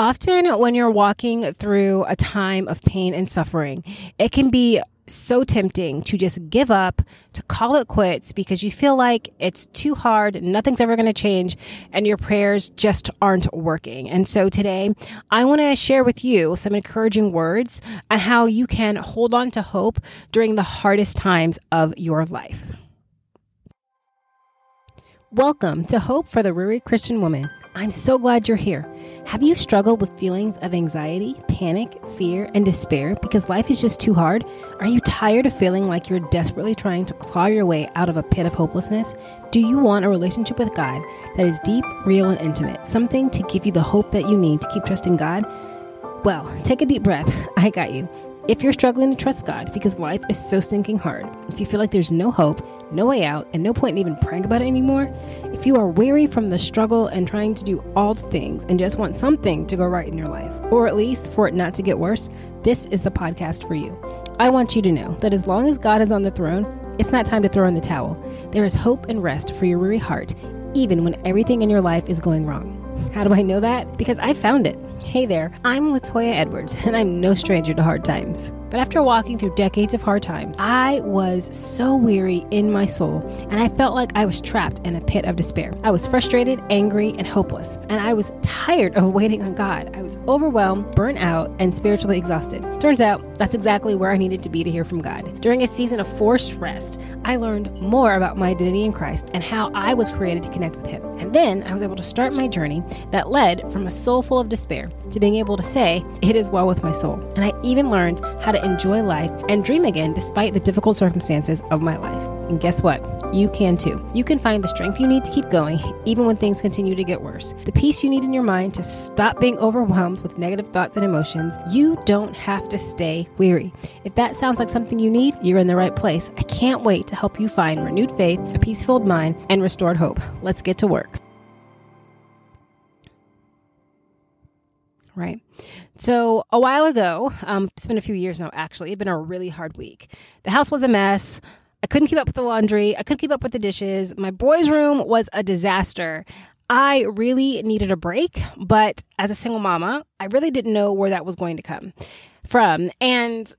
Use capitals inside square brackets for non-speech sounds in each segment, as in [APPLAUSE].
Often, when you're walking through a time of pain and suffering, it can be so tempting to just give up, to call it quits because you feel like it's too hard, nothing's ever going to change, and your prayers just aren't working. And so today, I want to share with you some encouraging words on how you can hold on to hope during the hardest times of your life. Welcome to Hope for the Weary Christian Woman. I'm so glad you're here. Have you struggled with feelings of anxiety, panic, fear, and despair because life is just too hard? Are you tired of feeling like you're desperately trying to claw your way out of a pit of hopelessness? Do you want a relationship with God that is deep, real, and intimate? Something to give you the hope that you need to keep trusting God? Well, take a deep breath. [LAUGHS] I got you. If you're struggling to trust God because life is so stinking hard, if you feel like there's no hope, no way out, and no point in even praying about it anymore, if you are weary from the struggle and trying to do all the things and just want something to go right in your life, or at least for it not to get worse, this is the podcast for you. I want you to know that as long as God is on the throne, it's not time to throw in the towel. There is hope and rest for your weary heart, even when everything in your life is going wrong. How do I know that? Because I found it. Hey there, I'm Latoya Edwards, [LAUGHS] and I'm no stranger to hard times. But after walking through decades of hard times, I was so weary in my soul, and I felt like I was trapped in a pit of despair. I was frustrated, angry, and hopeless, and I was tired of [LAUGHS] waiting on God. I was overwhelmed, burnt out, and spiritually exhausted. Turns out that's exactly where I needed to be to hear from God. During a season of forced rest, I learned more about my identity in Christ and how I was created to connect with Him. And then I was able to start my journey that led from a soul full of despair to being able to say, It is well with my soul. And I even learned how to enjoy life and dream again despite the difficult circumstances of my life. And guess what? You can too. You can find the strength you need to keep going, even when things continue to get worse. The peace you need in your mind to stop being overwhelmed with negative thoughts and emotions. You don't have to stay weary. If that sounds like something you need, you're in the right place. I can't wait to help you find renewed faith, a peace filled mind, and restored hope. Let's get to work. Right. So a while ago, um, it's been a few years now, actually, it's been a really hard week. The house was a mess. I couldn't keep up with the laundry. I couldn't keep up with the dishes. My boys' room was a disaster. I really needed a break, but as a single mama, I really didn't know where that was going to come from. And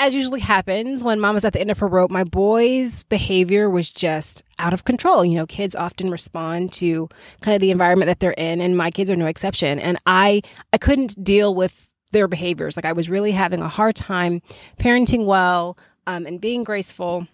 as usually happens when mom is at the end of her rope, my boy's behavior was just out of control. You know, kids often respond to kind of the environment that they're in, and my kids are no exception. And I I couldn't deal with their behaviors. Like I was really having a hard time parenting well um, and being graceful.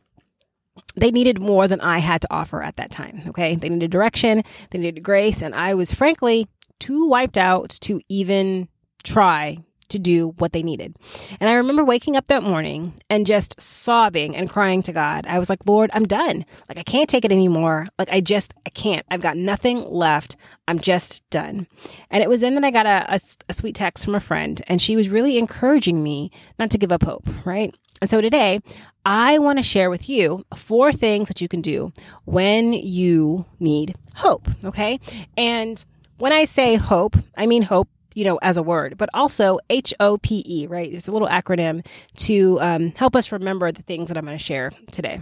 They needed more than I had to offer at that time. Okay, they needed direction, they needed grace, and I was frankly too wiped out to even try to do what they needed. And I remember waking up that morning and just sobbing and crying to God. I was like, Lord, I'm done. Like, I can't take it anymore. Like, I just, I can't. I've got nothing left. I'm just done. And it was then that I got a, a, a sweet text from a friend, and she was really encouraging me not to give up hope, right? And so today, I want to share with you four things that you can do when you need hope, okay? And when I say hope, I mean hope you know, as a word, but also H O P E, right? It's a little acronym to um, help us remember the things that I'm going to share today.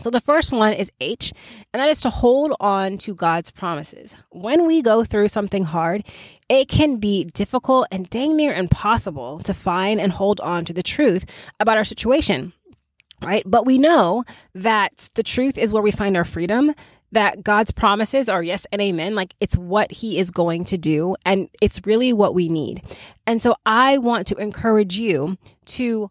So the first one is H, and that is to hold on to God's promises. When we go through something hard, it can be difficult and dang near impossible to find and hold on to the truth about our situation right? But we know that the truth is where we find our freedom, that God's promises are yes and amen. Like it's what He is going to do, and it's really what we need. And so I want to encourage you to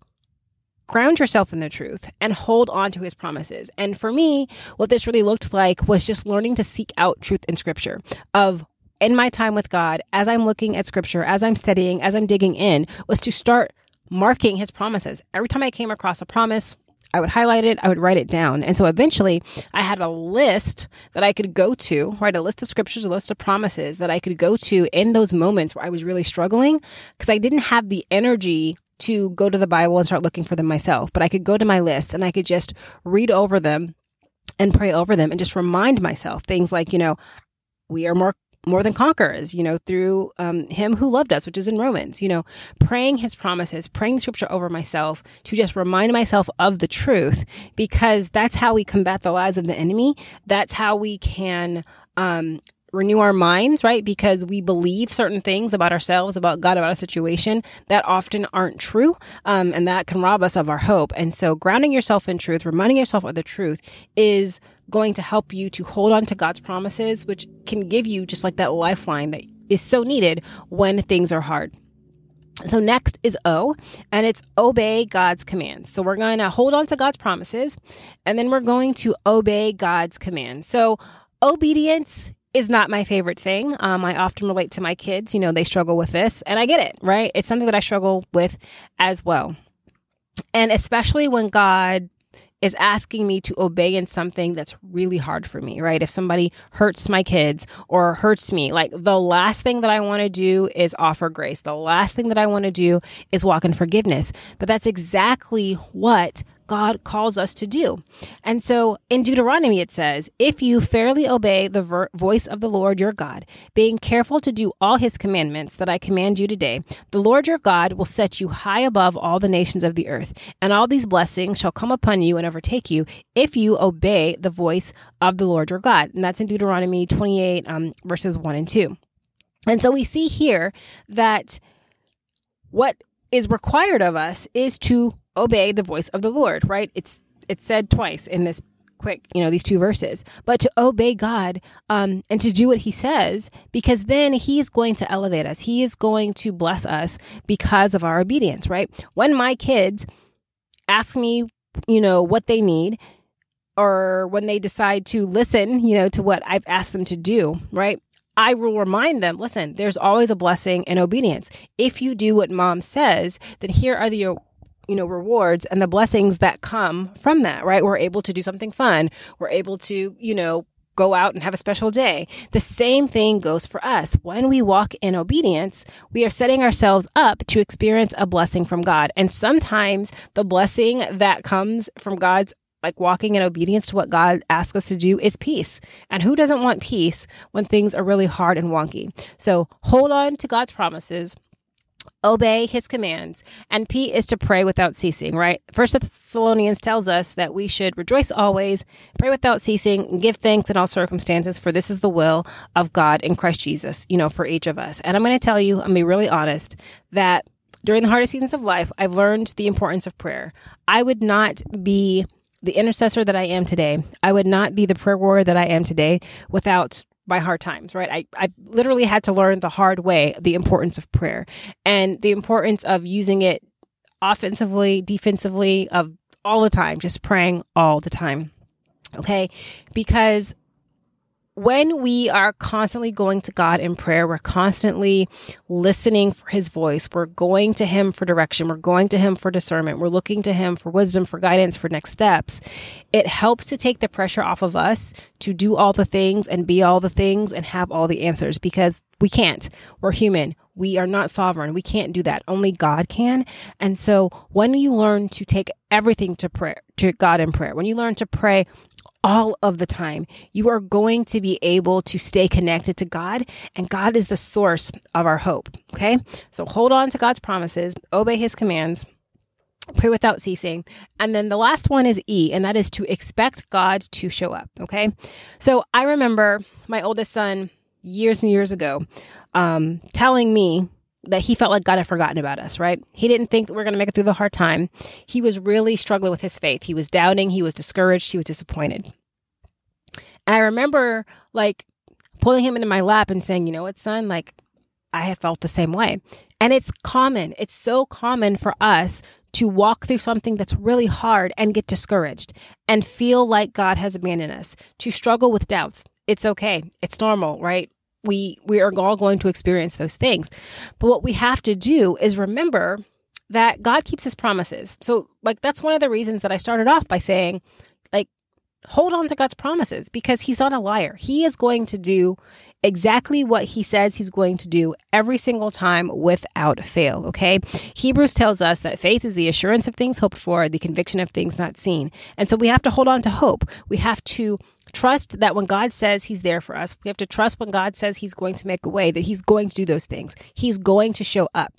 ground yourself in the truth and hold on to his promises. And for me, what this really looked like was just learning to seek out truth in scripture of in my time with God, as I'm looking at scripture, as I'm studying, as I'm digging in, was to start marking his promises. Every time I came across a promise, I would highlight it, I would write it down. And so eventually I had a list that I could go to, right? A list of scriptures, a list of promises that I could go to in those moments where I was really struggling because I didn't have the energy to go to the Bible and start looking for them myself. But I could go to my list and I could just read over them and pray over them and just remind myself things like, you know, we are more more than conquerors, you know, through um, him who loved us, which is in Romans, you know, praying his promises, praying the scripture over myself to just remind myself of the truth because that's how we combat the lies of the enemy. That's how we can um, renew our minds, right? Because we believe certain things about ourselves, about God, about a situation that often aren't true. Um, and that can rob us of our hope. And so grounding yourself in truth, reminding yourself of the truth is going to help you to hold on to God's promises, which can give you just like that lifeline that is so needed when things are hard. So next is O, and it's obey God's commands. So we're going to hold on to God's promises, and then we're going to obey God's commands. So obedience is not my favorite thing. Um, I often relate to my kids. You know, they struggle with this, and I get it, right? It's something that I struggle with as well. And especially when God is asking me to obey in something that's really hard for me, right? If somebody hurts my kids or hurts me, like the last thing that I want to do is offer grace. The last thing that I want to do is walk in forgiveness. But that's exactly what God calls us to do. And so in Deuteronomy, it says, If you fairly obey the ver- voice of the Lord your God, being careful to do all his commandments that I command you today, the Lord your God will set you high above all the nations of the earth. And all these blessings shall come upon you and overtake you if you obey the voice of the Lord your God. And that's in Deuteronomy 28, um, verses 1 and 2. And so we see here that what is required of us is to obey the voice of the Lord, right? It's it's said twice in this quick, you know, these two verses, but to obey God um, and to do what He says, because then He is going to elevate us. He is going to bless us because of our obedience, right? When my kids ask me, you know, what they need, or when they decide to listen, you know, to what I've asked them to do, right? I will remind them, listen, there's always a blessing in obedience. If you do what mom says, then here are the you know rewards and the blessings that come from that right we're able to do something fun we're able to you know go out and have a special day. The same thing goes for us. When we walk in obedience, we are setting ourselves up to experience a blessing from God. And sometimes the blessing that comes from God's like walking in obedience to what God asks us to do is peace. And who doesn't want peace when things are really hard and wonky? So hold on to God's promises obey his commands. And P is to pray without ceasing, right? First Thessalonians tells us that we should rejoice always, pray without ceasing, and give thanks in all circumstances, for this is the will of God in Christ Jesus, you know, for each of us. And I'm going to tell you, I'm going to be really honest, that during the hardest seasons of life, I've learned the importance of prayer. I would not be the intercessor that I am today. I would not be the prayer warrior that I am today without by hard times, right? I, I literally had to learn the hard way the importance of prayer and the importance of using it offensively, defensively, of all the time, just praying all the time. Okay. Because when we are constantly going to God in prayer, we're constantly listening for his voice. We're going to him for direction. We're going to him for discernment. We're looking to him for wisdom, for guidance, for next steps. It helps to take the pressure off of us to do all the things and be all the things and have all the answers because we can't. We're human. We are not sovereign. We can't do that. Only God can. And so when you learn to take everything to prayer, to God in prayer, when you learn to pray all of the time. You are going to be able to stay connected to God, and God is the source of our hope. Okay? So hold on to God's promises, obey his commands. Pray without ceasing. And then the last one is E, and that is to expect God to show up. Okay. So I remember my oldest son years and years ago um, telling me that he felt like God had forgotten about us, right? He didn't think that we are going to make it through the hard time. He was really struggling with his faith. He was doubting, he was discouraged, he was disappointed. And I remember like pulling him into my lap and saying, you know what, son, like I have felt the same way. And it's common. It's so common for us to walk through something that's really hard and get discouraged and feel like God has abandoned us, to struggle with doubts. It's okay. It's normal, right? We we are all going to experience those things. But what we have to do is remember that God keeps his promises. So like that's one of the reasons that I started off by saying like hold on to God's promises because he's not a liar. He is going to do exactly what he says he's going to do every single time without fail. Okay. Hebrews tells us that faith is the assurance of things hoped for, the conviction of things not seen. And so we have to hold on to hope. We have to trust that when God says he's there for us, we have to trust when God says he's going to make a way, that he's going to do those things. He's going to show up.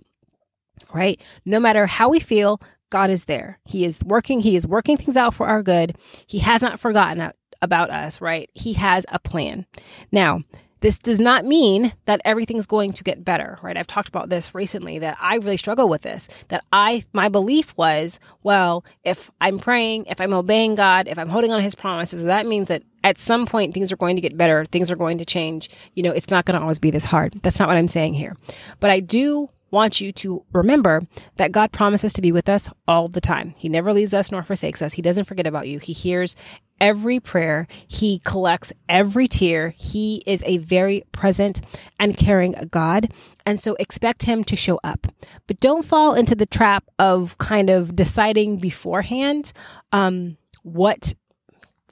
Right? No matter how we feel, God is there. He is working, he is working things out for our good. He has not forgotten about us, right? He has a plan. Now, This does not mean that everything's going to get better, right? I've talked about this recently that I really struggle with this. That I, my belief was, well, if I'm praying, if I'm obeying God, if I'm holding on to his promises, that means that at some point things are going to get better, things are going to change. You know, it's not going to always be this hard. That's not what I'm saying here. But I do want you to remember that God promises to be with us all the time. He never leaves us nor forsakes us. He doesn't forget about you. He hears every prayer. He collects every tear. He is a very present and caring God. And so expect him to show up. But don't fall into the trap of kind of deciding beforehand um, what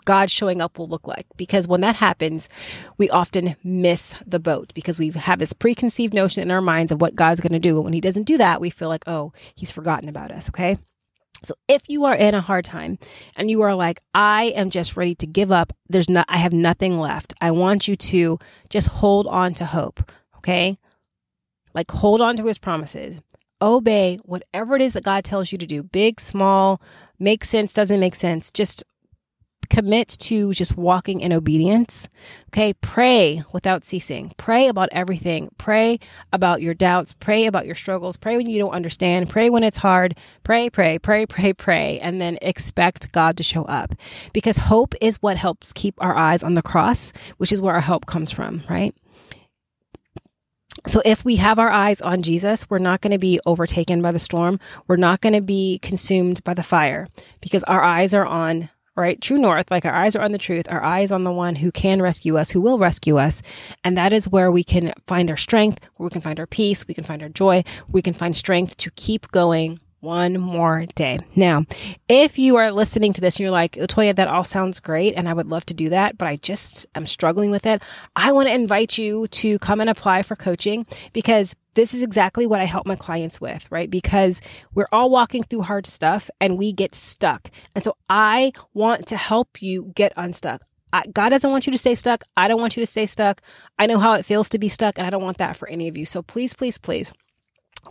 God showing up will look like. Because when that happens, we often miss the boat because we have this preconceived notion in our minds of what God's going to do. And when He doesn't do that, we feel like, oh, He's forgotten about us. Okay. So if you are in a hard time and you are like, I am just ready to give up, there's not, I have nothing left. I want you to just hold on to hope. Okay. Like hold on to his promises. Obey whatever it is that God tells you to do, big, small, makes sense, doesn't make sense. Just commit to just walking in obedience. Okay. Pray without ceasing. Pray about everything. Pray about your doubts. Pray about your struggles. Pray when you don't understand. Pray when it's hard. Pray, pray, pray, pray, pray, and then expect God to show up because hope is what helps keep our eyes on the cross, which is where our help comes from, right? So if we have our eyes on Jesus, we're not going to be overtaken by the storm. We're not going to be consumed by the fire because our eyes are on right? True north, like our eyes are on the truth, our eyes on the one who can rescue us, who will rescue us. And that is where we can find our strength, where we can find our peace, we can find our joy, we can find strength to keep going one more day. Now, if you are listening to this and you're like, Latoya, that all sounds great and I would love to do that, but I just am struggling with it. I want to invite you to come and apply for coaching because this is exactly what I help my clients with, right? Because we're all walking through hard stuff and we get stuck. And so I want to help you get unstuck. God doesn't want you to stay stuck. I don't want you to stay stuck. I know how it feels to be stuck and I don't want that for any of you. So please, please, please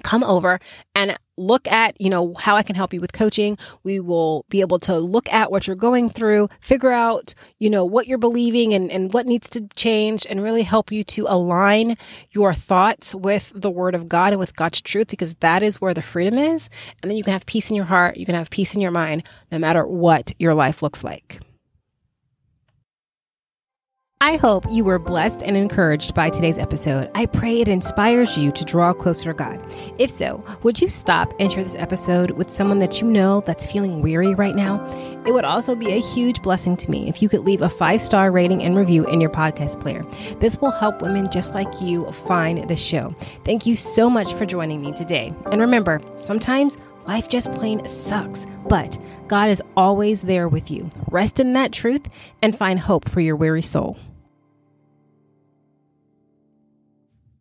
come over and look at, you know, how I can help you with coaching. We will be able to look at what you're going through, figure out, you know, what you're believing and, and what needs to change and really help you to align your thoughts with the word of God and with God's truth because that is where the freedom is. And then you can have peace in your heart. You can have peace in your mind no matter what your life looks like. I hope you were blessed and encouraged by today's episode. I pray it inspires you to draw closer to God. If so, would you stop and share this episode with someone that you know that's feeling weary right now? It would also be a huge blessing to me if you could leave a five star rating and review in your podcast player. This will help women just like you find the show. Thank you so much for joining me today. And remember, sometimes life just plain sucks, but God is always there with you. Rest in that truth and find hope for your weary soul.